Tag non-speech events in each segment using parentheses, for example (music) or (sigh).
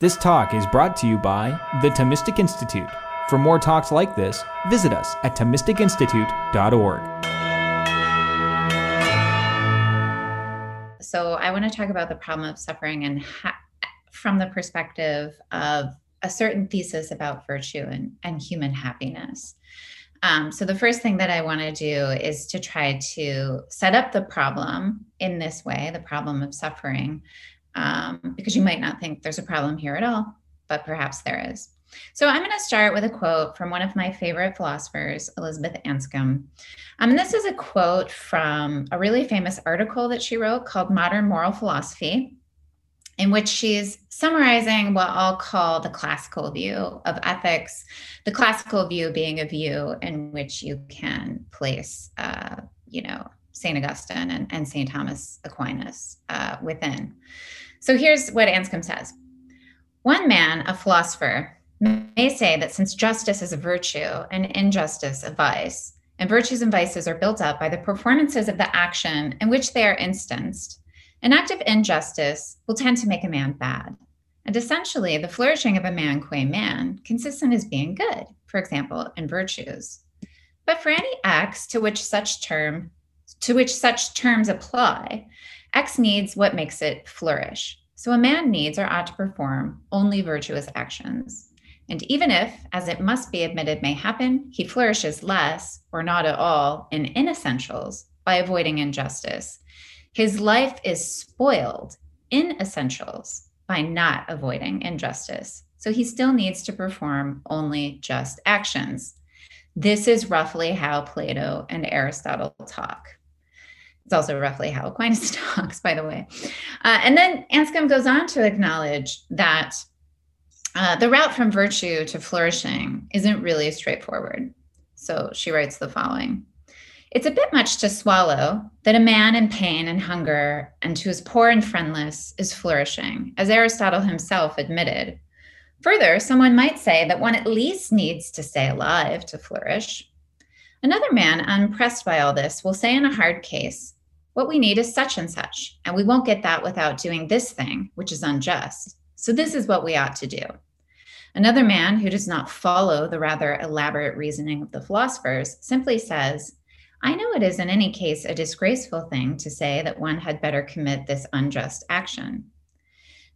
This talk is brought to you by the Thomistic Institute. For more talks like this, visit us at ThomisticInstitute.org. So, I want to talk about the problem of suffering and ha- from the perspective of a certain thesis about virtue and, and human happiness. Um, so, the first thing that I want to do is to try to set up the problem in this way the problem of suffering um, because you might not think there's a problem here at all, but perhaps there is. So I'm going to start with a quote from one of my favorite philosophers, Elizabeth Anscombe. Um, and this is a quote from a really famous article that she wrote called Modern Moral Philosophy, in which she's summarizing what I'll call the classical view of ethics, the classical view being a view in which you can place, uh, you know, St. Augustine and, and St. Thomas Aquinas uh, within. So here's what Anscombe says One man, a philosopher, may say that since justice is a virtue and injustice a vice, and virtues and vices are built up by the performances of the action in which they are instanced, an act of injustice will tend to make a man bad. And essentially, the flourishing of a man qua man consists in his being good, for example, in virtues. But for any acts to which such term to which such terms apply, X needs what makes it flourish. So a man needs or ought to perform only virtuous actions. And even if, as it must be admitted may happen, he flourishes less or not at all in inessentials by avoiding injustice, his life is spoiled in essentials by not avoiding injustice. So he still needs to perform only just actions. This is roughly how Plato and Aristotle talk. It's also roughly how (laughs) Aquinas talks, by the way. Uh, and then Anscombe goes on to acknowledge that uh, the route from virtue to flourishing isn't really straightforward. So she writes the following It's a bit much to swallow that a man in pain and hunger and who is poor and friendless is flourishing, as Aristotle himself admitted. Further, someone might say that one at least needs to stay alive to flourish. Another man, unpressed by all this, will say in a hard case what we need is such and such, and we won't get that without doing this thing, which is unjust. So, this is what we ought to do. Another man who does not follow the rather elaborate reasoning of the philosophers simply says, I know it is in any case a disgraceful thing to say that one had better commit this unjust action.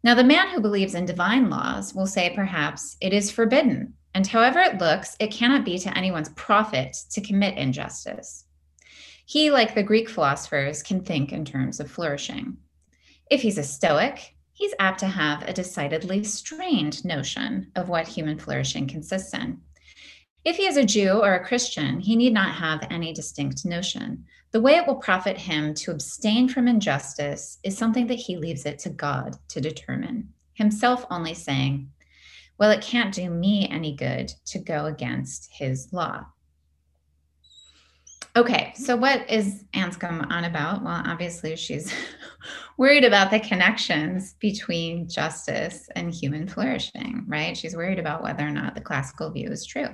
Now, the man who believes in divine laws will say perhaps it is forbidden, and however it looks, it cannot be to anyone's profit to commit injustice. He, like the Greek philosophers, can think in terms of flourishing. If he's a Stoic, he's apt to have a decidedly strained notion of what human flourishing consists in. If he is a Jew or a Christian, he need not have any distinct notion. The way it will profit him to abstain from injustice is something that he leaves it to God to determine, himself only saying, Well, it can't do me any good to go against his law. Okay, so what is Anscombe on about? Well, obviously, she's (laughs) worried about the connections between justice and human flourishing, right? She's worried about whether or not the classical view is true.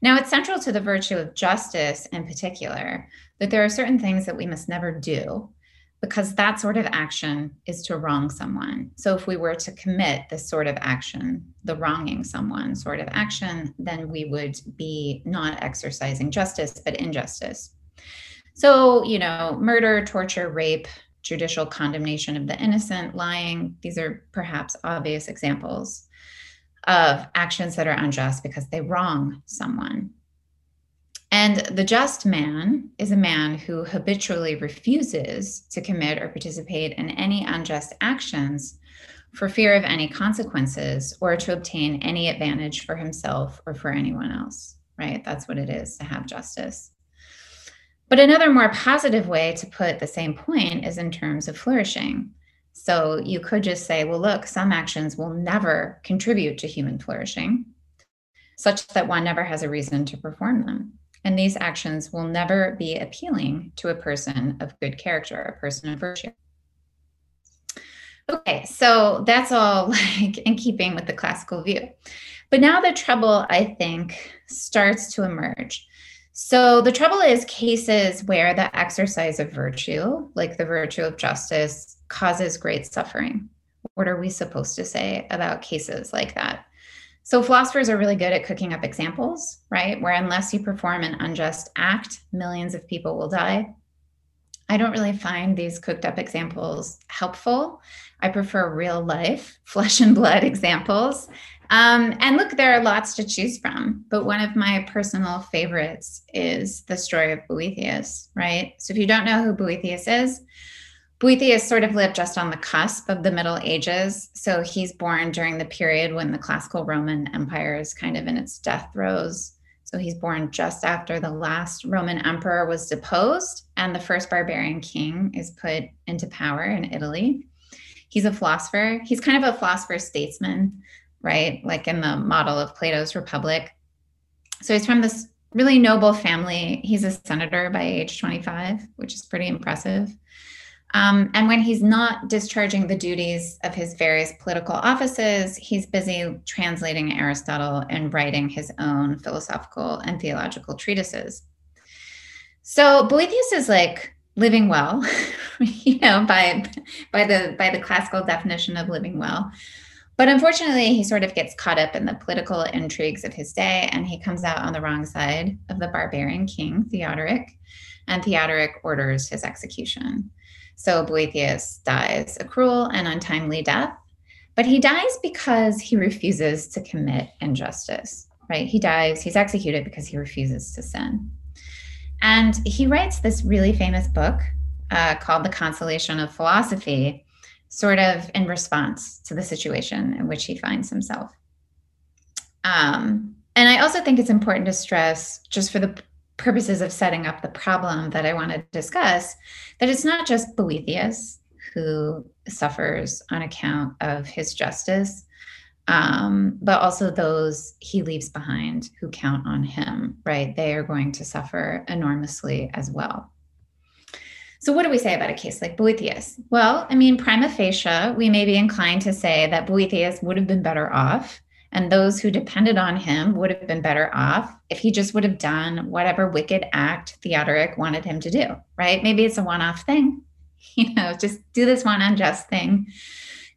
Now, it's central to the virtue of justice in particular that there are certain things that we must never do because that sort of action is to wrong someone. So if we were to commit this sort of action, the wronging someone sort of action, then we would be not exercising justice, but injustice. So, you know, murder, torture, rape, judicial condemnation of the innocent, lying, these are perhaps obvious examples of actions that are unjust because they wrong someone. And the just man is a man who habitually refuses to commit or participate in any unjust actions for fear of any consequences or to obtain any advantage for himself or for anyone else, right? That's what it is to have justice. But another more positive way to put the same point is in terms of flourishing. So you could just say, well, look, some actions will never contribute to human flourishing, such that one never has a reason to perform them. And these actions will never be appealing to a person of good character, a person of virtue. Okay, so that's all (laughs) like in keeping with the classical view. But now the trouble, I think, starts to emerge. So the trouble is cases where the exercise of virtue, like the virtue of justice, causes great suffering, What are we supposed to say about cases like that? So, philosophers are really good at cooking up examples, right? Where unless you perform an unjust act, millions of people will die. I don't really find these cooked up examples helpful. I prefer real life, (laughs) flesh and blood examples. Um, and look, there are lots to choose from, but one of my personal favorites is the story of Boethius, right? So if you don't know who Boethius is, Boethius sort of lived just on the cusp of the Middle Ages. So he's born during the period when the classical Roman Empire is kind of in its death throes. So he's born just after the last Roman emperor was deposed and the first barbarian king is put into power in Italy. He's a philosopher. He's kind of a philosopher statesman, right? Like in the model of Plato's Republic. So he's from this really noble family. He's a senator by age 25, which is pretty impressive. Um, and when he's not discharging the duties of his various political offices, he's busy translating Aristotle and writing his own philosophical and theological treatises. So Boethius is like living well, (laughs) you know, by by the by the classical definition of living well. But unfortunately, he sort of gets caught up in the political intrigues of his day and he comes out on the wrong side of the barbarian king, Theodoric, and Theodoric orders his execution. So Boethius dies a cruel and untimely death, but he dies because he refuses to commit injustice, right? He dies, he's executed because he refuses to sin. And he writes this really famous book uh, called The Consolation of Philosophy, sort of in response to the situation in which he finds himself. Um, and I also think it's important to stress, just for the purposes of setting up the problem that I want to discuss, that it's not just Boethius who suffers on account of his justice, um, but also those he leaves behind who count on him, right? They are going to suffer enormously as well. So, what do we say about a case like Boethius? Well, I mean, prima facie, we may be inclined to say that Boethius would have been better off and those who depended on him would have been better off if he just would have done whatever wicked act Theodoric wanted him to do, right? Maybe it's a one off thing, (laughs) you know, just do this one unjust thing.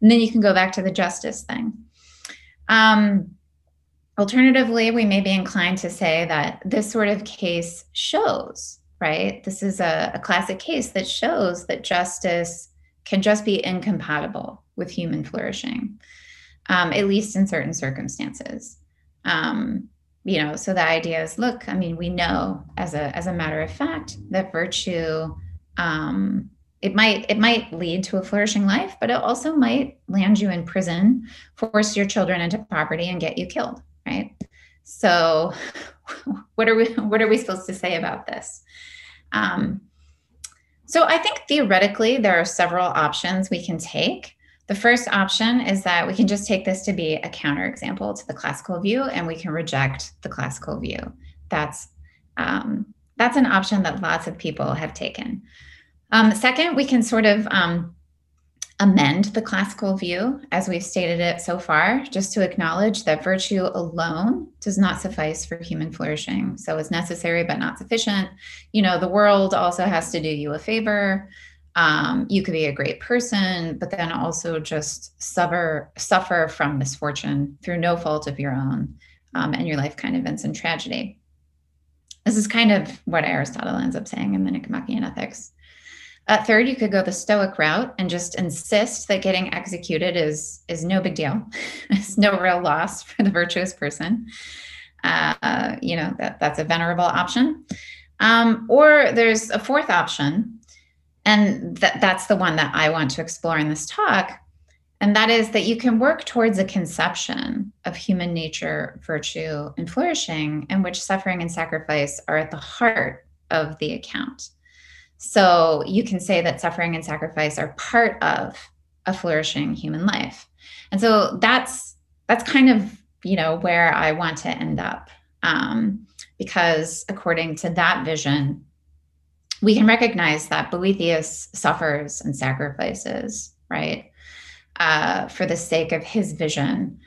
And then you can go back to the justice thing. Um, alternatively, we may be inclined to say that this sort of case shows, right? This is a, a classic case that shows that justice can just be incompatible with human flourishing um, at least in certain circumstances. Um, you know, so the idea is, look, I mean, we know as a as a matter of fact that virtue um, it might it might lead to a flourishing life, but it also might land you in prison, force your children into poverty, and get you killed. Right. So, (laughs) what are we what are we supposed to say about this? Um, so I think theoretically there are several options we can take. The first option is that we can just take this to be a counterexample to the classical view, and we can reject the classical view. That's um, that's an option that lots of people have taken. Um, second, we can sort of um, amend the classical view as we've stated it so far, just to acknowledge that virtue alone does not suffice for human flourishing. So it's necessary but not sufficient. You know, the world also has to do you a favor um, you could be a great person, but then also just suffer suffer from misfortune through no fault of your own, um, and your life kind of ends in tragedy. This is kind of what Aristotle ends up saying in the Nicomachean Ethics. Uh, third, you could go the Stoic route and just insist that getting executed is is no big deal. (laughs) it's no real loss for the virtuous person. Uh, you know that that's a venerable option. Um, or there's a fourth option, and that, that's the one that I want to explore in this talk. And that is that you can work towards a conception of human nature, virtue, and flourishing, in which suffering and sacrifice are at the heart of the account. So you can say that suffering and sacrifice are part of a flourishing human life. And so that's that's kind of you know where I want to end up, um, because according to that vision, we can recognize that Boethius suffers and sacrifices, right, uh, for the sake of his vision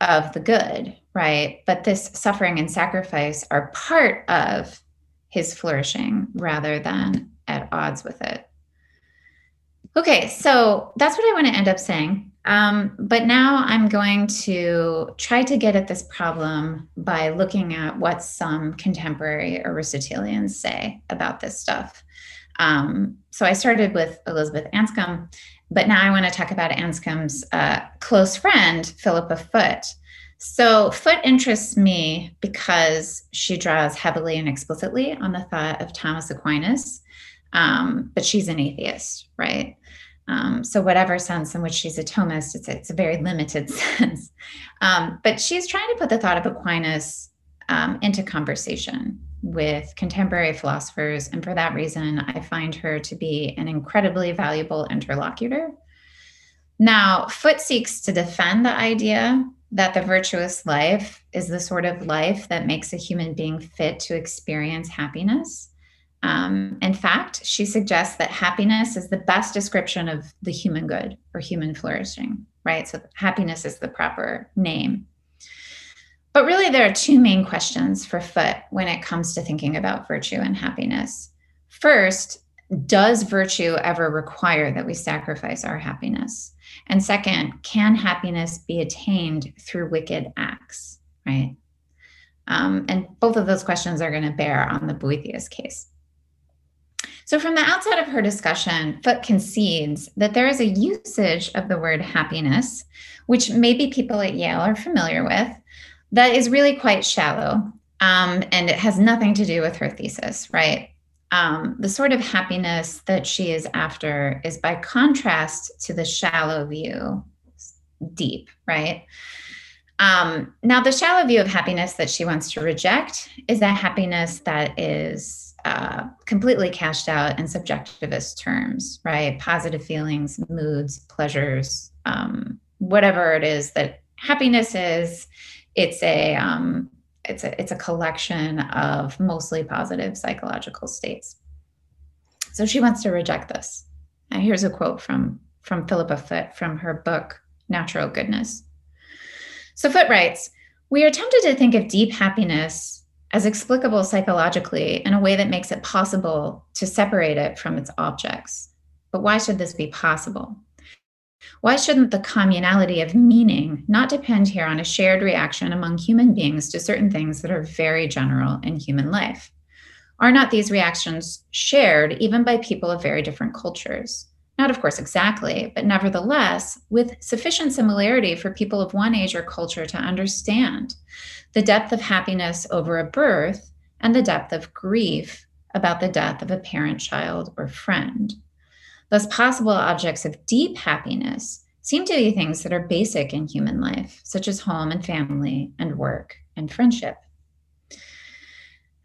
of the good, right? But this suffering and sacrifice are part of his flourishing rather than at odds with it. Okay, so that's what I want to end up saying. Um, but now I'm going to try to get at this problem by looking at what some contemporary Aristotelians say about this stuff. Um, so I started with Elizabeth Anscombe, but now I want to talk about Anscombe's uh, close friend, Philippa Foot. So Foot interests me because she draws heavily and explicitly on the thought of Thomas Aquinas, um, but she's an atheist, right? Um, so whatever sense in which she's a Thomist, it's, it's a very limited (laughs) sense. Um, but she's trying to put the thought of Aquinas um, into conversation with contemporary philosophers. And for that reason, I find her to be an incredibly valuable interlocutor. Now, Foot seeks to defend the idea that the virtuous life is the sort of life that makes a human being fit to experience happiness. Um, in fact, she suggests that happiness is the best description of the human good or human flourishing, right? So, happiness is the proper name. But really, there are two main questions for Foot when it comes to thinking about virtue and happiness. First, does virtue ever require that we sacrifice our happiness? And second, can happiness be attained through wicked acts, right? Um, and both of those questions are going to bear on the Boethius case. So, from the outset of her discussion, Foot concedes that there is a usage of the word happiness, which maybe people at Yale are familiar with, that is really quite shallow. Um, and it has nothing to do with her thesis, right? Um, the sort of happiness that she is after is by contrast to the shallow view, deep, right? Um, now, the shallow view of happiness that she wants to reject is that happiness that is uh, completely cashed out in subjectivist terms, right? Positive feelings, moods, pleasures, um, whatever it is that happiness is. It's a um, it's a it's a collection of mostly positive psychological states. So she wants to reject this. And here's a quote from from Philippa Foot from her book Natural Goodness. So Foot writes, "We are tempted to think of deep happiness as explicable psychologically in a way that makes it possible to separate it from its objects. But why should this be possible? Why shouldn't the communality of meaning not depend here on a shared reaction among human beings to certain things that are very general in human life? Are not these reactions shared even by people of very different cultures? Not, of course, exactly, but nevertheless, with sufficient similarity for people of one age or culture to understand the depth of happiness over a birth and the depth of grief about the death of a parent, child, or friend. Thus, possible objects of deep happiness seem to be things that are basic in human life, such as home and family and work and friendship.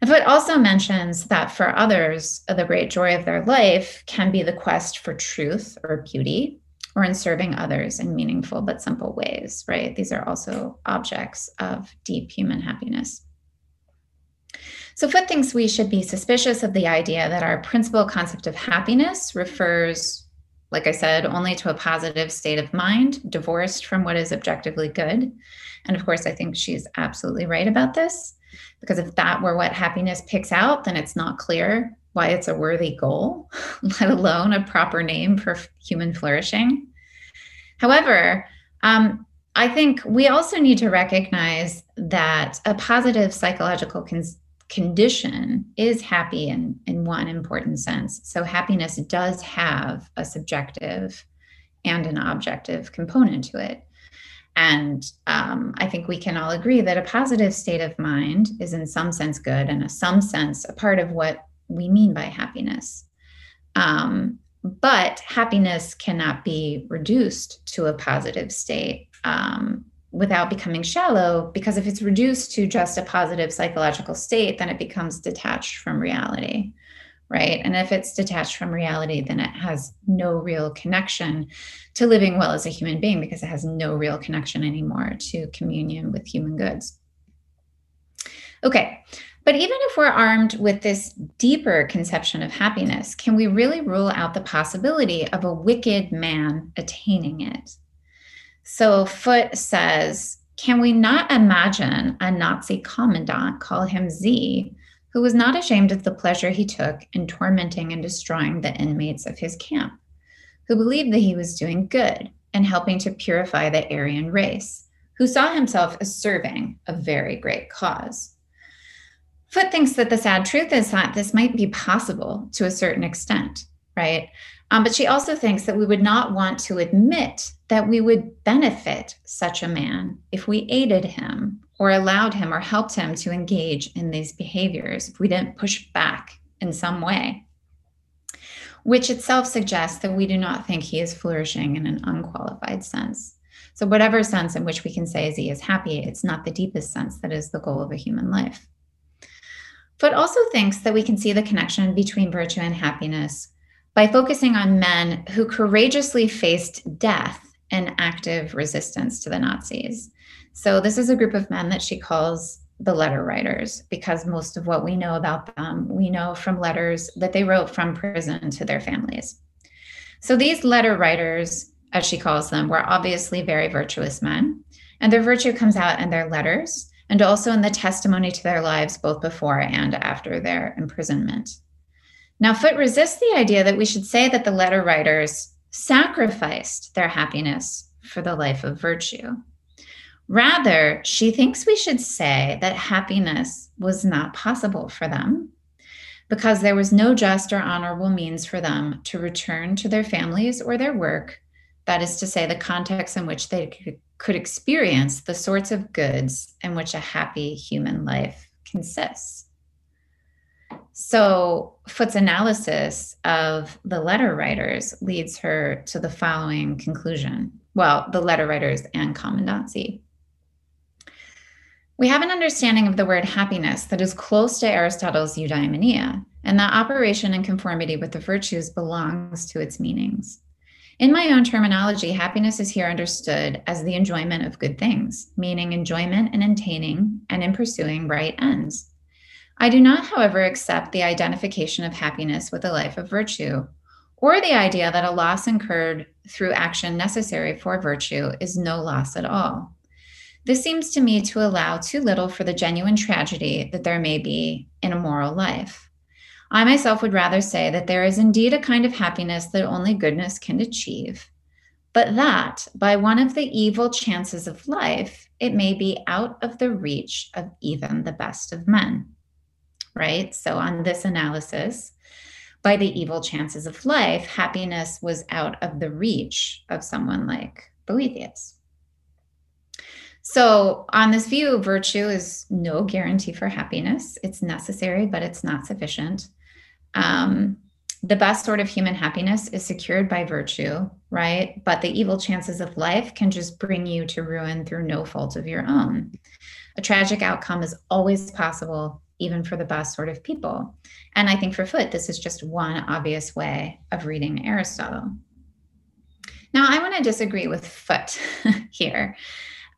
Foot also mentions that for others, uh, the great joy of their life can be the quest for truth or beauty, or in serving others in meaningful but simple ways, right? These are also objects of deep human happiness. So, Foot thinks we should be suspicious of the idea that our principal concept of happiness refers, like I said, only to a positive state of mind, divorced from what is objectively good. And of course, I think she's absolutely right about this. Because if that were what happiness picks out, then it's not clear why it's a worthy goal, (laughs) let alone a proper name for human flourishing. However, um, I think we also need to recognize that a positive psychological con- condition is happy in, in one important sense. So, happiness does have a subjective and an objective component to it. And um, I think we can all agree that a positive state of mind is, in some sense, good, and in some sense, a part of what we mean by happiness. Um, but happiness cannot be reduced to a positive state um, without becoming shallow, because if it's reduced to just a positive psychological state, then it becomes detached from reality right? And if it's detached from reality, then it has no real connection to living well as a human being because it has no real connection anymore to communion with human goods. Okay, but even if we're armed with this deeper conception of happiness, can we really rule out the possibility of a wicked man attaining it? So Foot says, can we not imagine a Nazi commandant, call him Z, who was not ashamed of the pleasure he took in tormenting and destroying the inmates of his camp, who believed that he was doing good, and helping to purify the Aryan race, who saw himself as serving a very great cause. Foot thinks that the sad truth is that this might be possible to a certain extent, right? Um, but she also thinks that we would not want to admit that we would benefit such a man if we aided him or allowed him or helped him to engage in these behaviors, if we didn't push back in some way, which itself suggests that we do not think he is flourishing in an unqualified sense. So, whatever sense in which we can say he is happy, it's not the deepest sense that is the goal of a human life. Foot also thinks that we can see the connection between virtue and happiness by focusing on men who courageously faced death in active resistance to the Nazis. So, this is a group of men that she calls the letter writers, because most of what we know about them, we know from letters that they wrote from prison to their families. So, these letter writers, as she calls them, were obviously very virtuous men, and their virtue comes out in their letters and also in the testimony to their lives both before and after their imprisonment. Now, Foot resists the idea that we should say that the letter writers sacrificed their happiness for the life of virtue. Rather, she thinks we should say that happiness was not possible for them because there was no just or honorable means for them to return to their families or their work. That is to say, the context in which they could could experience the sorts of goods in which a happy human life consists. So, Foot's analysis of the letter writers leads her to the following conclusion. Well, the letter writers and commandancy. We have an understanding of the word happiness that is close to Aristotle's eudaimonia, and that operation in conformity with the virtues belongs to its meanings. In my own terminology, happiness is here understood as the enjoyment of good things, meaning enjoyment in attaining and in pursuing right ends. I do not, however, accept the identification of happiness with a life of virtue, or the idea that a loss incurred through action necessary for virtue is no loss at all. This seems to me to allow too little for the genuine tragedy that there may be in a moral life. I myself would rather say that there is indeed a kind of happiness that only goodness can achieve, but that by one of the evil chances of life, it may be out of the reach of even the best of men. Right? So, on this analysis, by the evil chances of life, happiness was out of the reach of someone like Boethius. So, on this view, virtue is no guarantee for happiness. It's necessary, but it's not sufficient um, the best sort of human happiness is secured by virtue, right? But the evil chances of life can just bring you to ruin through no fault of your own. A tragic outcome is always possible, even for the best sort of people. And I think for Foot, this is just one obvious way of reading Aristotle. Now, I want to disagree with Foot (laughs) here.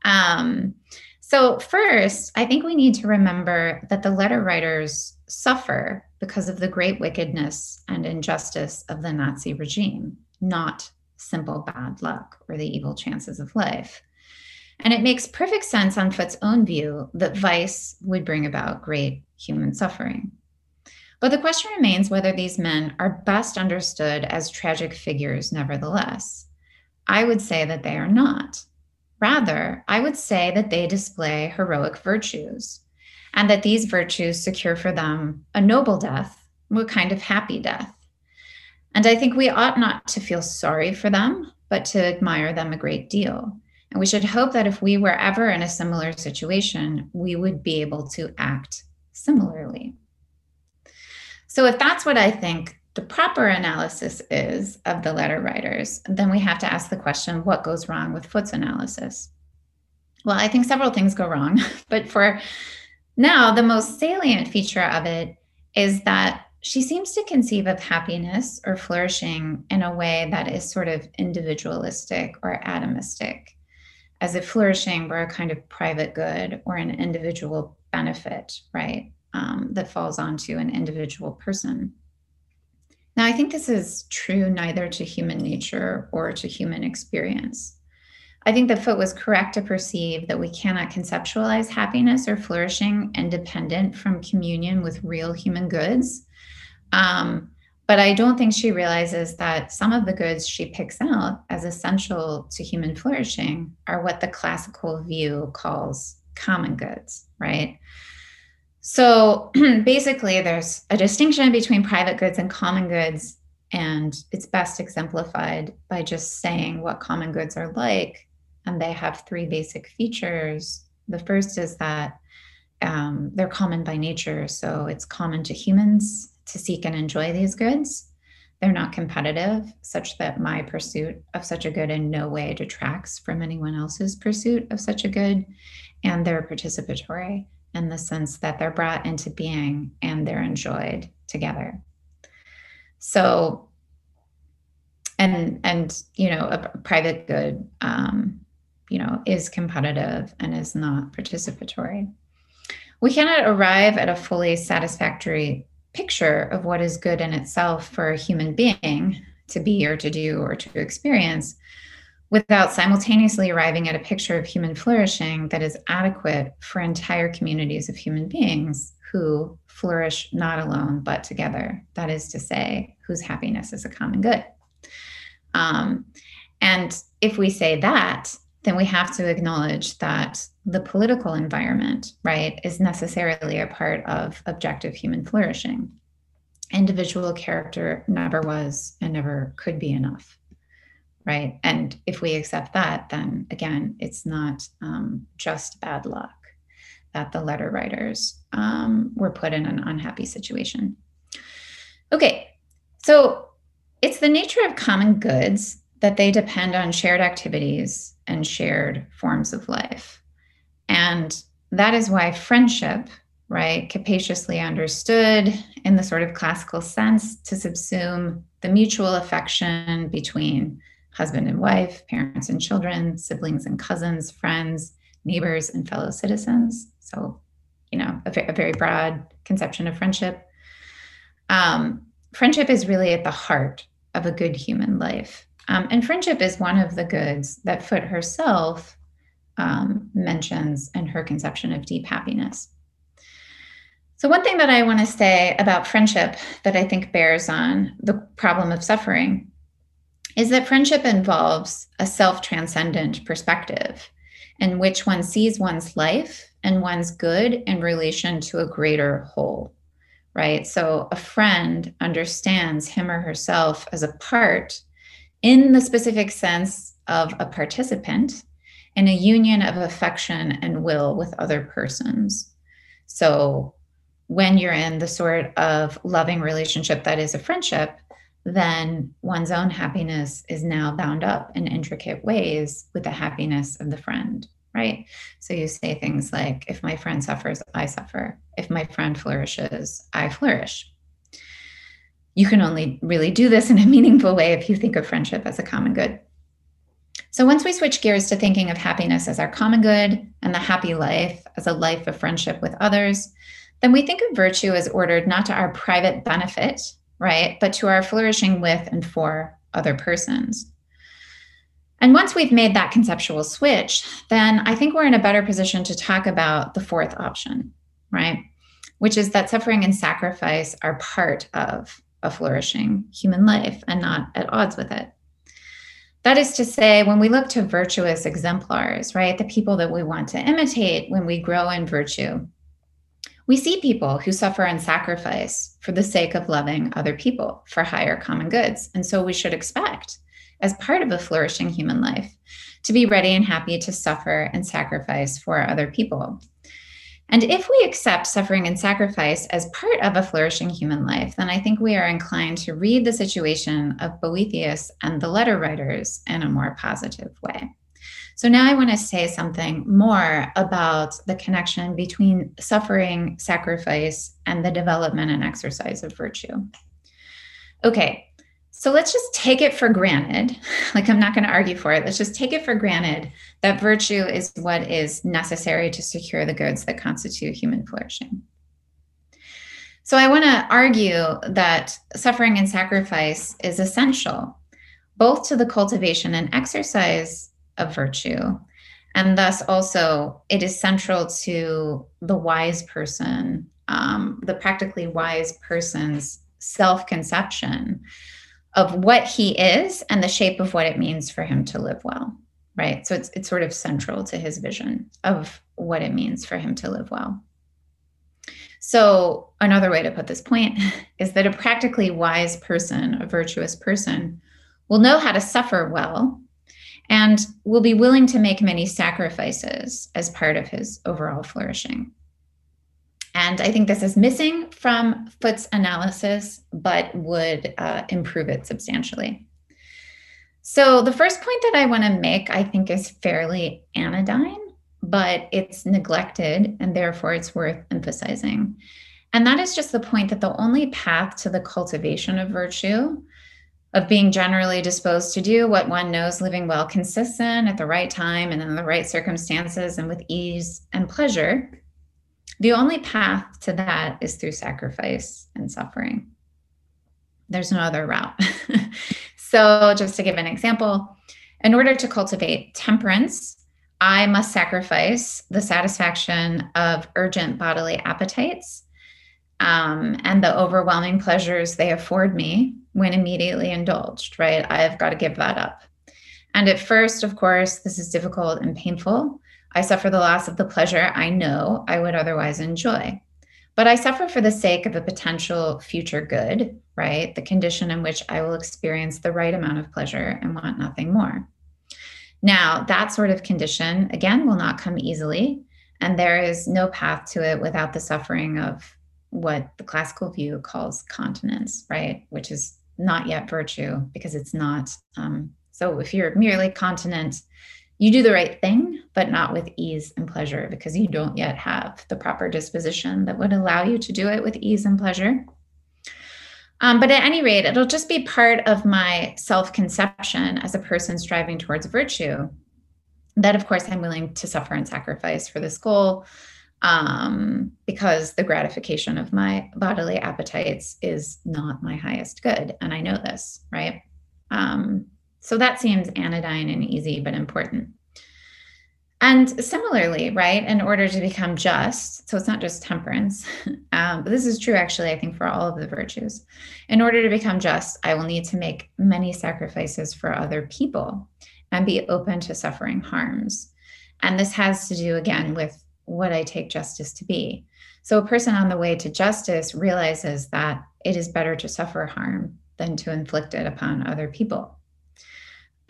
Um, so, first, I think we need to remember that the letter writers suffer because of the great wickedness and injustice of the Nazi regime, not simple bad luck or the evil chances of life. And it makes perfect sense on Foot's own view that vice would bring about great human suffering. But the question remains whether these men are best understood as tragic figures, nevertheless. I would say that they are not. Rather, I would say that they display heroic virtues, and that these virtues secure for them a noble death, a kind of happy death. And I think we ought not to feel sorry for them, but to admire them a great deal. And we should hope that if we were ever in a similar situation, we would be able to act similarly. So, if that's what I think the proper analysis is of the letter writers, then we have to ask the question what goes wrong with Foot's analysis? Well, I think several things go wrong, (laughs) but for now, the most salient feature of it is that she seems to conceive of happiness or flourishing in a way that is sort of individualistic or atomistic, as if flourishing were a kind of private good or an individual benefit, right, um, that falls onto an individual person. Now, I think this is true neither to human nature or to human experience. I think that Foot was correct to perceive that we cannot conceptualize happiness or flourishing independent from communion with real human goods. Um, but I don't think she realizes that some of the goods she picks out as essential to human flourishing are what the classical view calls common goods, right? So (clears throat) basically, there's a distinction between private goods and common goods, and it's best exemplified by just saying what common goods are like. And they have three basic features. The first is that um, they're common by nature. So it's common to humans to seek and enjoy these goods. They're not competitive, such that my pursuit of such a good in no way detracts from anyone else's pursuit of such a good. And they're participatory in the sense that they're brought into being and they're enjoyed together. So, and and you know, a private good, um, you know, is competitive and is not participatory. We cannot arrive at a fully satisfactory picture of what is good in itself for a human being to be or to do or to experience without simultaneously arriving at a picture of human flourishing that is adequate for entire communities of human beings who flourish not alone but together. That is to say, whose happiness is a common good. Um, and if we say that, then we have to acknowledge that the political environment, right, is necessarily a part of objective human flourishing. Individual character never was and never could be enough, right? And if we accept that, then again, it's not um, just bad luck that the letter writers um, were put in an unhappy situation. Okay, so it's the nature of common goods that they depend on shared activities and shared forms of life. And that is why friendship, right, capaciously understood in the sort of classical sense to subsume the mutual affection between husband and wife, parents and children, siblings and cousins, friends, neighbors, and fellow citizens. So, you know, a, a very broad conception of friendship. Um, friendship is really at the heart of a good human life. Um, and friendship is one of the goods that Foot herself um, mentions in her conception of deep happiness. So, one thing that I want to say about friendship that I think bears on the problem of suffering is that friendship involves a self transcendent perspective in which one sees one's life and one's good in relation to a greater whole, right? So, a friend understands him or herself as a part in the specific sense of a participant in a union of affection and will with other persons. So, when you're in the sort of loving relationship that is a friendship, then one's own happiness is now bound up in intricate ways with the happiness of the friend, right? So you say things like, if my friend suffers, I suffer. If my friend flourishes, I flourish you can only really do this in a (laughs) meaningful way if you think of friendship as a common good. So once we switch gears to thinking of happiness as our common good and the happy life as a life of friendship with others, then we think of virtue as ordered not to our private benefit, right, but to our flourishing with and for other persons. And once we've made that conceptual switch, then I think we're in a better position to talk about the fourth option, right? Which is that suffering and sacrifice are part of a flourishing human life and not at odds with it. That is to say, when we look to virtuous exemplars, right, the people that we want to imitate when we grow in virtue, we see people who suffer and sacrifice for the sake of loving other people for higher common goods. And so we should expect, as part of a flourishing human life, to be ready and happy to suffer and sacrifice for other people. And if we accept suffering and sacrifice as part of a flourishing human life, then I think we are inclined to read the situation of Boethius and the letter writers in a more positive way. So now I want to say something more about the connection between suffering, sacrifice, and the development and exercise of virtue. Okay, so let's just take it for granted. (laughs) Like, I'm not going to argue for it. Let's just take it for granted that virtue is what is necessary to secure the goods that constitute human flourishing. So, I want to argue that suffering and sacrifice is essential both to the cultivation and exercise of virtue, and thus also it is central to the wise person, um, the practically wise person's self conception of what he is and the shape of what it means for him to live well right? So it's it's sort of central to his vision of what it means for him to live well. So another way to put this point (laughs) is that a practically wise person a virtuous person will know how to suffer well and will be willing to make many sacrifices as part of his overall flourishing and I think this is missing from Foot's analysis, but would uh, improve it substantially. So, the first point that I want to make, I think, is fairly anodyne, but it's neglected, and therefore it's worth emphasizing. And that is just the point that the only path to the cultivation of virtue, of being generally disposed to do what one knows living well consists in at the right time and in the right circumstances and with ease and pleasure, the only path to that is through sacrifice and suffering. There's no other route. (laughs) so, just to give an example, in order to cultivate temperance, I must sacrifice the satisfaction of urgent bodily appetites um, and the overwhelming pleasures they afford me when immediately indulged, right? I've got to give that up. And at first, of course, this is difficult and painful. I suffer the loss of the pleasure I know I would otherwise enjoy. But I suffer for the sake of a potential future good, right? The condition in which I will experience the right amount of pleasure and want nothing more. Now, that sort of condition, again, will not come easily. And there is no path to it without the suffering of what the classical view calls continence, right? Which is not yet virtue because it's not. Um, so if you're merely continent, you do the right thing, but not with ease and pleasure because you don't yet have the proper disposition that would allow you to do it with ease and pleasure. Um, but at any rate, it'll just be part of my self conception as a person striving towards virtue that, of course, I'm willing to suffer and sacrifice for this goal um, because the gratification of my bodily appetites is not my highest good. And I know this, right? Um, so that seems anodyne and easy, but important. And similarly, right, in order to become just, so it's not just temperance, (laughs) um, but this is true actually, I think, for all of the virtues. In order to become just, I will need to make many sacrifices for other people and be open to suffering harms. And this has to do, again, with what I take justice to be. So a person on the way to justice realizes that it is better to suffer harm than to inflict it upon other people.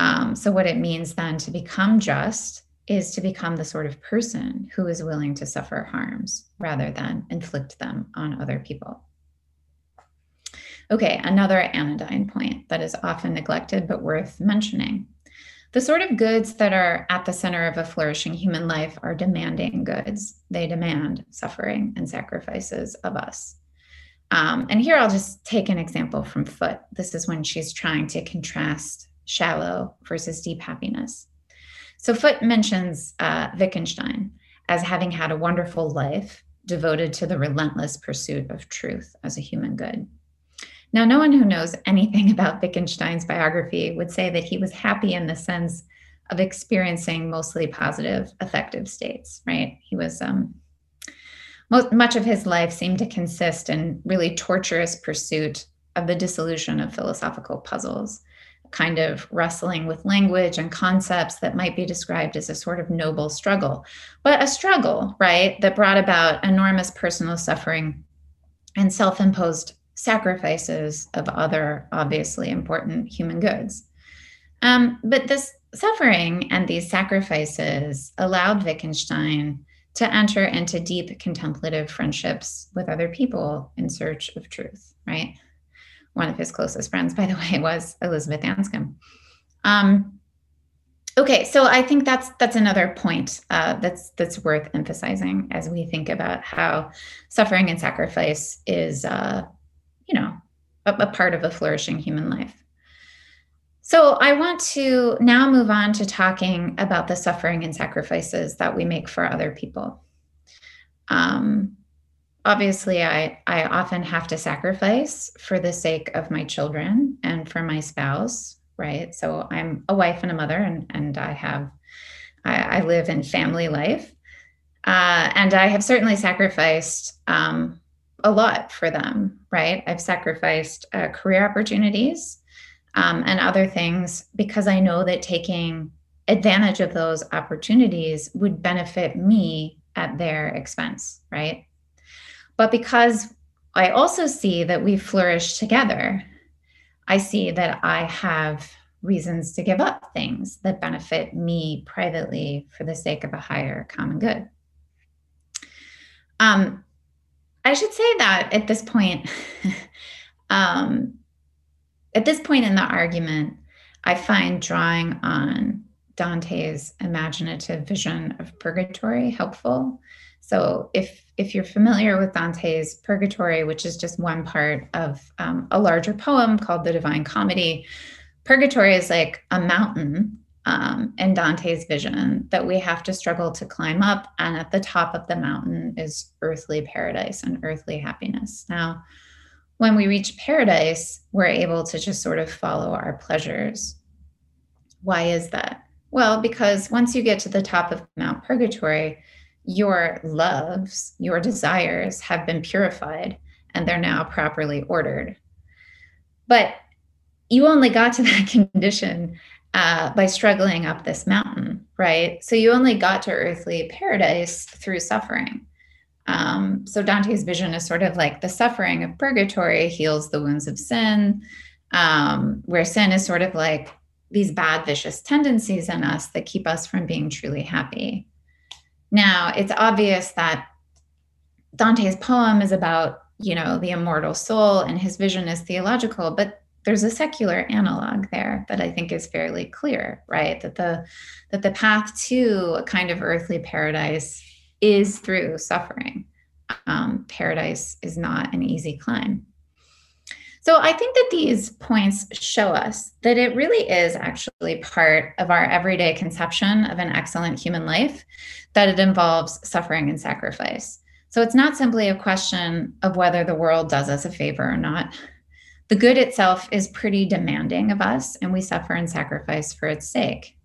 Um, so, what it means then to become just is to become the sort of person who is willing to suffer harms rather than inflict them on other people. Okay, another anodyne point that is often neglected but worth mentioning. The sort of goods that are at the center of a flourishing human life are demanding goods. They demand suffering and sacrifices of us. Um, and here I'll just take an example from Foot. This is when she's trying to contrast shallow versus deep happiness. So Foot mentions uh, Wittgenstein as having had a wonderful life devoted to the relentless pursuit of truth as a human good. Now, no one who knows anything (laughs) about Wittgenstein's biography would say that he was happy in the sense of experiencing mostly positive affective states, right? He was, um, most, much of his life seemed to consist in really torturous pursuit of the dissolution of philosophical puzzles kind of wrestling with language and concepts that might be described as a sort of noble struggle, but a struggle, right, that brought about enormous personal suffering and self imposed sacrifices of other obviously important human goods. Um, but this suffering and these sacrifices allowed Wittgenstein to enter into deep contemplative friendships with other people in search of truth, right? One of his closest friends, by the (laughs) way, was Elizabeth Anscombe. Um, okay, so I think that's that's another point uh, that's that's worth emphasizing as we think about how suffering and sacrifice is, uh, you know, a, a part of a flourishing human life. So I want to now move on to talking about the suffering and sacrifices that we make for other people. Um, obviously I, I often have to sacrifice for the sake of my children and for my spouse right so i'm a wife and a mother and, and i have I, I live in family life uh, and i have certainly sacrificed um, a lot for them, right? I've sacrificed uh, career opportunities um, and other things because I know that taking advantage of those opportunities would benefit me at their expense, right? But because I also see that we flourish together, I see that I have reasons to give up things that benefit me privately for the sake of a higher common good. Um, I should say that at this point, (laughs) um, at this point in the argument, I find drawing on Dante's imaginative vision of purgatory helpful. So if if you're familiar with Dante's Purgatory, which is just one part of um, a larger poem called the Divine Comedy, Purgatory is like a mountain um, in Dante's vision that we have to struggle to climb up. And at the top of the mountain is earthly paradise and earthly happiness. Now, when we reach paradise, we're able to just sort of follow our pleasures. Why is that? Well, because once you get to the top of Mount Purgatory, your loves, your desires have been purified and they're now properly ordered. But you only got to (laughs) that condition uh, by struggling up this mountain, right? So you only got to earthly paradise through suffering. Um, so Dante's vision is sort of like the suffering of purgatory heals the wounds of sin, um, where sin is sort of like these bad, vicious tendencies in us that keep us from being truly happy. Now, it's obvious that Dante's poem is about, you know, the immortal soul and his vision is theological, but there's a secular analog there that I think is fairly clear, right? That the that the path to a kind of earthly paradise is through suffering. Um, paradise is not an easy climb. So I think that these points show us that it really is actually part of our everyday conception of an excellent human life, that it involves suffering and sacrifice. So it's not simply a question of whether the world does us a favor or not. The good itself is pretty demanding of us, and we suffer and sacrifice for its sake.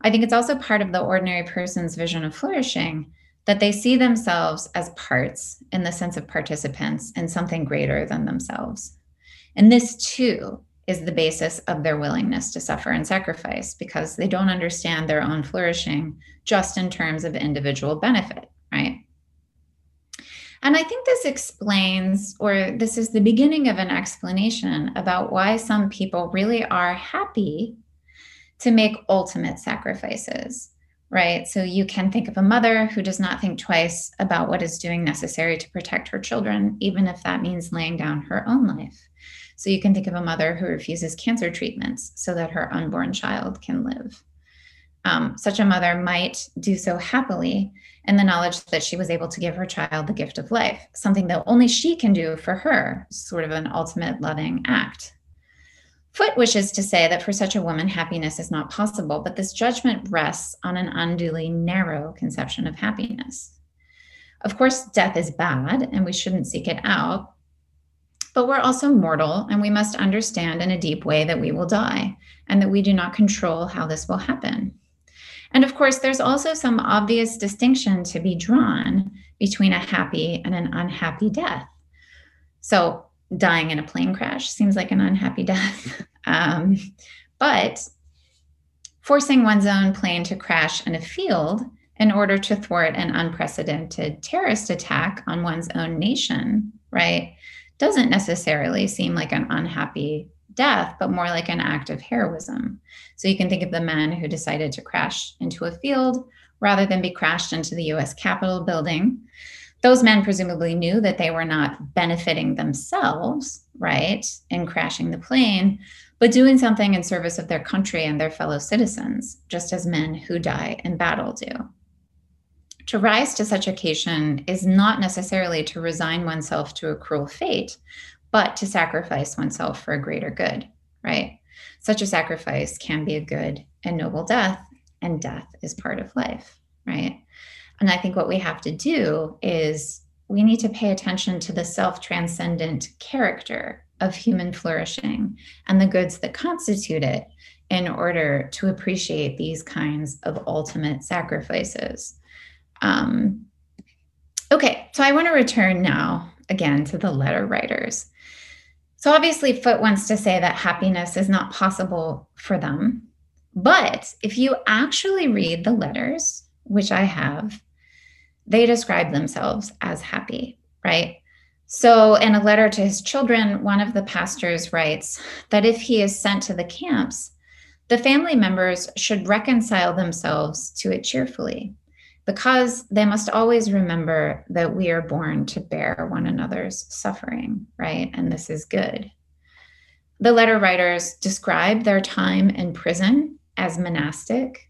I think it's also part of the ordinary person's vision of flourishing that they see themselves as parts in the sense of participants in something greater than themselves. And this too is the basis of their willingness to suffer and sacrifice because they don't understand their own flourishing just in terms of individual benefit, right? And I think this explains, or this is the beginning of an explanation about why some people really are happy to make ultimate sacrifices, right? So you can think of a mother who does not think twice about what is doing necessary to protect her children, even if that means laying down her own life. So you can think of a mother who refuses cancer treatments so that her unborn child can live. Um, such a mother might do so happily in the knowledge that she was able to give her child the gift of life, something that only she can do for her, sort of an ultimate loving act. Foot wishes to say that for such a woman, happiness is not possible, but this judgment rests on an unduly narrow conception of happiness. Of course, death is bad and we shouldn't seek it out, but we're also mortal, and we must understand in a deep way that we will die and that we do not control how this will happen. And of course, there's also some obvious distinction to be drawn between a happy and an unhappy death. So, dying in a plane crash seems like an unhappy (laughs) death. um, but forcing one's own plane to crash in a field in order to thwart an unprecedented terrorist attack on one's own nation, right? doesn't necessarily seem like an unhappy death, but more like an act of heroism. So you can think of the men who decided to crash into a field rather than be crashed into the US Capitol building. Those men presumably knew that they were not benefiting themselves, right, in crashing the plane, but doing something in service of their country and their fellow citizens, just as men who die in battle do to rise to such occasion is not necessarily to resign oneself to a cruel fate, but to sacrifice oneself for a greater good, right? Such a sacrifice can be a good and noble death, and death is part of life, right? And I think what we have to do is we need to pay attention to the self transcendent character of human flourishing and the goods that constitute it in order to appreciate these kinds of ultimate sacrifices. Um, okay, so I want to return now again to the letter writers. So obviously, Foot wants to say that happiness is not possible for them. But if you actually read the letters, which I have, they describe themselves as happy, right? So, in a letter to his children, one of the pastors writes that if he is sent to the camps, the family members should reconcile themselves to it cheerfully because they must always remember that we are born to bear one another's suffering, right? And this is good. The letter writers describe their time in prison as monastic,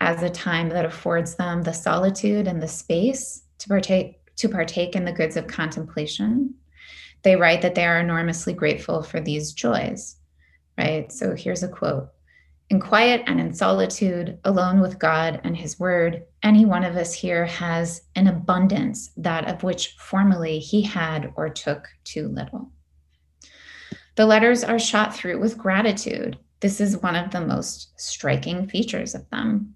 as a time that affords them the solitude and the space to partake to partake in the goods of contemplation. They write that they are enormously grateful for these joys, right? So here's a quote in quiet and in solitude, alone with God and His Word, any one of us here has an abundance, that of which formerly he had or took too little. The letters are shot through with gratitude. This is one of the most striking features of them.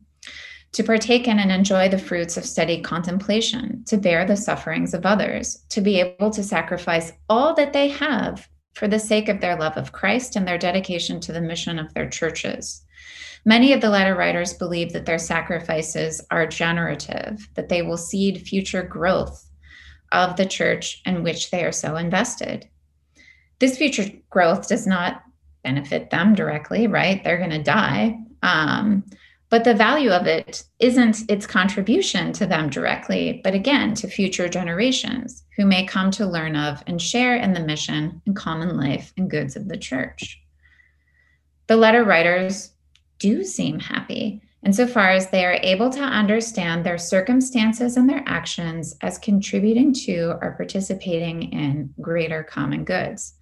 To partake in and enjoy the fruits of steady contemplation, to bear the sufferings of others, to be able to sacrifice all that they have for the sake of their love of Christ and their dedication to the mission of their churches. Many of the letter writers believe that their sacrifices are generative, that they will seed future growth of the church in which they are so invested. This future growth does not benefit them directly, right? They're going to die. Um, but the value of it isn't its contribution to them directly, but again to future generations who may come to learn of and share in the mission and common life and goods of the church. The letter writers do seem happy insofar as they are able to understand their circumstances and their actions as contributing to or participating in greater common goods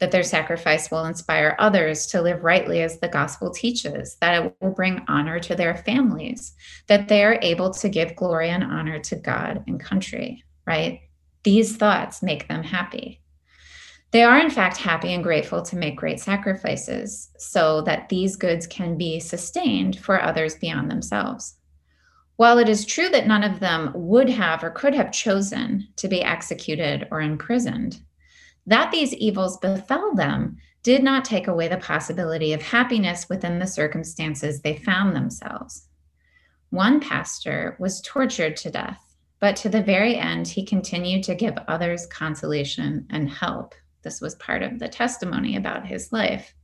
that their sacrifice will inspire others to live rightly as the gospel teaches, that it will bring honor to their families, that they are able to give glory and honor to God and country, right? These thoughts make them happy. They are, in fact, happy and grateful to make great sacrifices so that these goods can be sustained for others beyond themselves. While it is true that none of them would have or could have chosen to be executed or imprisoned, that these evils befell them did not take away the possibility of happiness within the circumstances they found themselves. One pastor was tortured to death, but to the very end, he continued to give others consolation and help. This was part of the testimony about his life.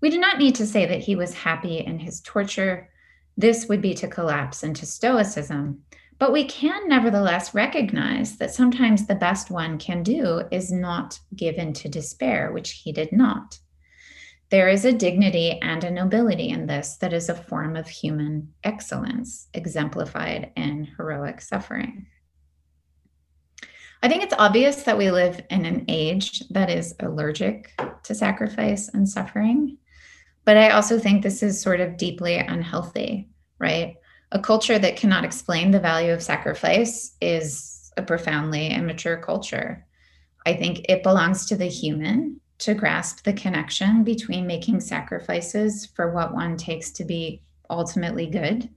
We do not need to say that he was happy in his torture. This would be to collapse into Stoicism. But we can nevertheless recognize that sometimes the best one can do is not give in to despair, which he did not. There is a dignity and a nobility in this that is a form of human excellence, exemplified in heroic suffering. I think it's obvious that we live in an age that is allergic to sacrifice and suffering. But I also think this is sort of deeply unhealthy, right? A culture that cannot explain the value of sacrifice is a profoundly immature culture. I think it belongs to the human to grasp the connection between making sacrifices for what one takes to be ultimately good.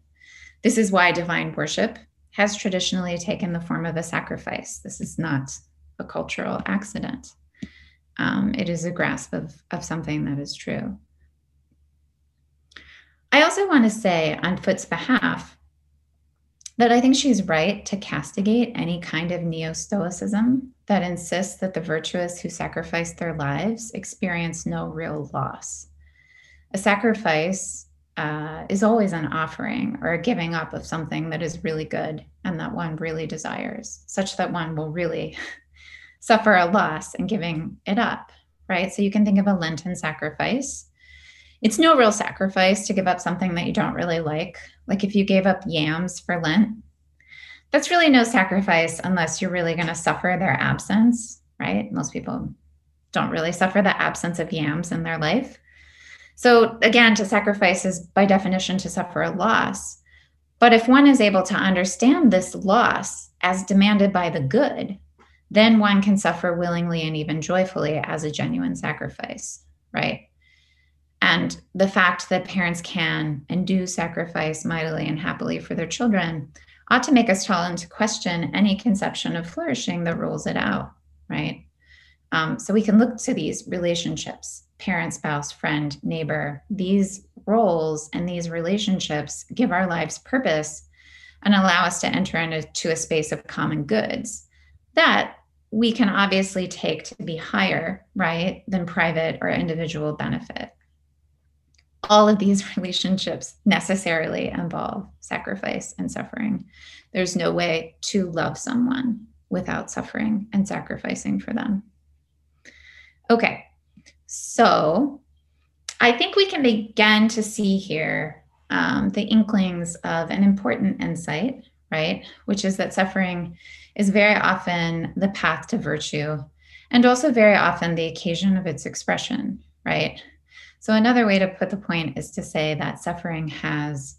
This is why divine worship has traditionally taken the form of a sacrifice. This is not a cultural accident. Um, it is a grasp of, of something that is true. I also want to say on Foot's behalf that I think she's right to castigate any kind of neo Stoicism that insists that the virtuous who sacrifice their lives experience no real loss. A sacrifice uh, is always an offering or a giving up of something that is really good and that one really desires, such that one will really (laughs) suffer a loss in giving it up, right? So you can think of a Lenten sacrifice it's no real sacrifice to give up something that you don't really like. Like if you gave up yams for Lent, that's really no sacrifice unless you're really going to suffer their absence, right? Most people don't really suffer the absence of yams in their life. So, again, to sacrifice is by definition to suffer a loss. But if one is able to understand this loss as demanded by the good, then one can suffer willingly and even joyfully as a genuine sacrifice, right? And the fact that parents can and do sacrifice mightily and happily for their children ought to make us call into question any conception of flourishing that rules it out, right? Um, so we can look to these relationships parent, spouse, friend, neighbor. These roles and these relationships give our lives purpose and allow us to enter into a space of common goods that we can obviously take to be higher, right, than private or individual benefit. All of these (laughs) relationships necessarily involve sacrifice and suffering. There's no way to love someone without suffering and sacrificing for them. Okay, so I think we can begin to see here um, the inklings of an important insight, right? Which is that suffering is very often the path to virtue and also very often the occasion of its expression, right? So, another way to put the point is to say that suffering has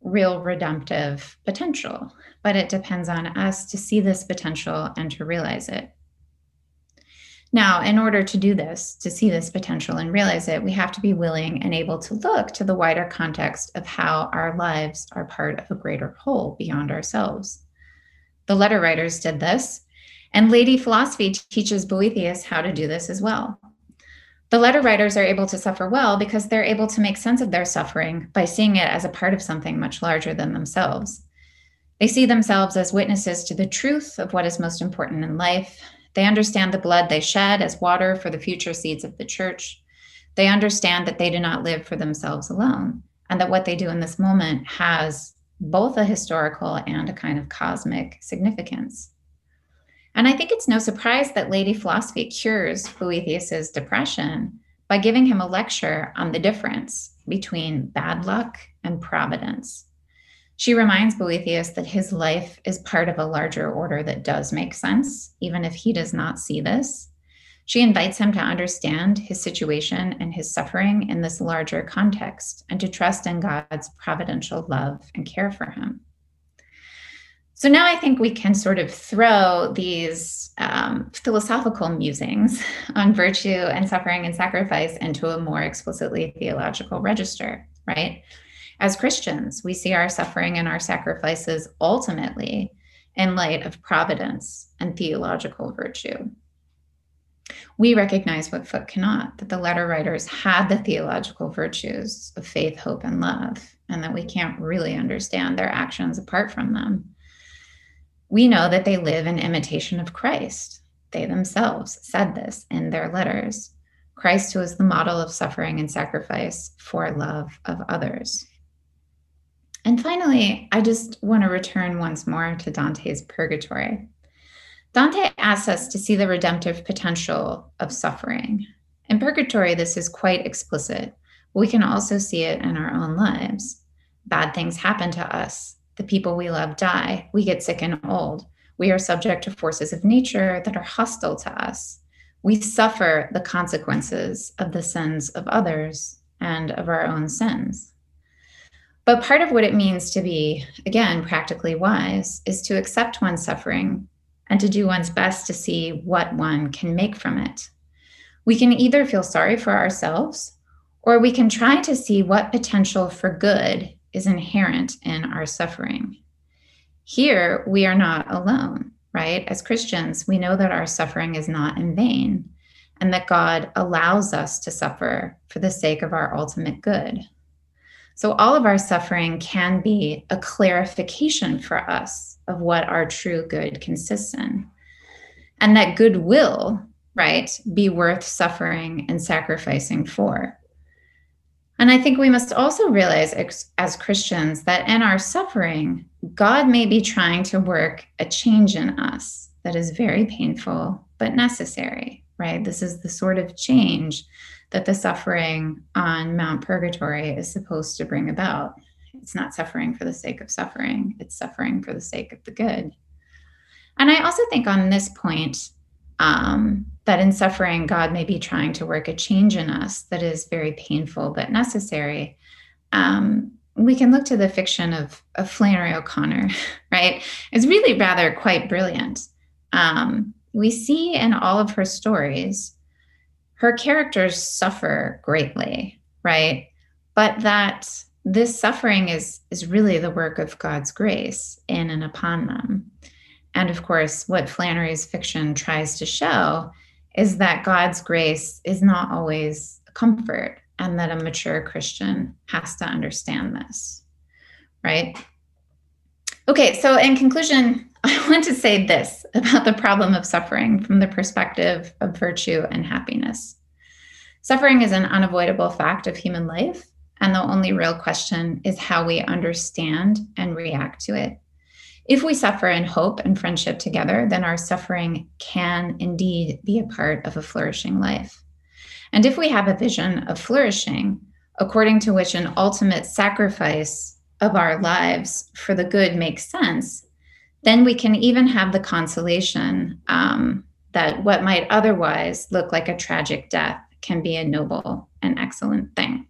real redemptive potential, but it depends on us to see this potential and to realize it. Now, in order to do this, to see this potential and realize it, we have to be willing and able to look to the wider context of how our lives are part of a greater whole beyond ourselves. The letter writers did this, and Lady Philosophy teaches Boethius how to do this as well. The letter writers are able to suffer well because they're able to make sense of their suffering by seeing it as a part of something much larger than themselves. They see themselves as witnesses to the truth of what is most important in life they understand the blood they shed as water for the future seeds of the church. They understand that they do not live for themselves alone, and that what they do in this moment has both a historical and a kind of cosmic significance. And I think it's no surprise that Lady Philosophy cures Boethius's depression by giving him a lecture on the difference between bad luck and providence. She reminds Boethius that his life is part of a larger order that does make sense, even if he does not see this. She invites him to understand his situation and his suffering in this larger context and to trust in God's providential love and care for him. So now I think we can sort of throw these um, philosophical musings (laughs) on virtue and suffering and sacrifice into a more explicitly theological register, right? as Christians, we see our suffering and our sacrifices ultimately in light of providence and theological virtue. We recognize what Foot cannot, that the letter writers had the theological virtues of faith, hope, and love, and that we can't really understand their actions apart from them. We know that they live in imitation of Christ. They themselves said this in their letters. Christ, who is the model of suffering and sacrifice for love of others. And finally, I just want to return once more to Dante's Purgatory. Dante asks us to see the redemptive potential of suffering. In Purgatory, this is quite explicit. We can also see it in our own lives. Bad things happen to us. The people we love die. We get sick and old. We are subject to forces of nature that are hostile to us. We suffer the consequences of the sins of others and of our own sins. But part of what it means to be, again, practically wise is to accept one's suffering and to do one's best to see what one can make from it. We can either feel sorry for ourselves or we can try to see what potential for good is inherent in our suffering. Here, we are not alone, right? As Christians, we know that our suffering is not in vain and that God allows us to suffer for the sake of our ultimate good. So, all of our suffering can be a clarification for us of what our true good consists in. And that good will, right, be worth suffering and sacrificing for. And I think we must also realize as Christians that in our suffering, God may be trying to work a change in us that is very painful but necessary, right? This is the sort of change that the suffering on Mount Purgatory is supposed to bring about. It's not suffering for the sake of suffering, it's suffering for the sake of the good. And I also think on this point, um, that in suffering, God may be trying to work a change in us that is very painful but necessary. Um, we can look to the fiction of, of Flannery O'Connor, (laughs) right? It's really rather quite brilliant. Um, we see in all of her stories her characters suffer greatly, right? But that this suffering is is really the work of God's grace in and upon them. And of course, what Flannery's fiction tries to show is that God's grace is not always a comfort and that a mature Christian has to understand this. Right? Okay, so in conclusion, (laughs) I want to say this about the problem of suffering from the perspective of virtue and happiness. Suffering is an unavoidable fact of human life, and the only real question is how we understand and react to it. If we suffer in hope and friendship together, then our suffering can indeed be a part of a flourishing life. And if we have a vision of flourishing, according to which an ultimate sacrifice of our lives for the good makes sense, then we can even have the consolation um, that what might otherwise look like a tragic death can be a noble and excellent thing.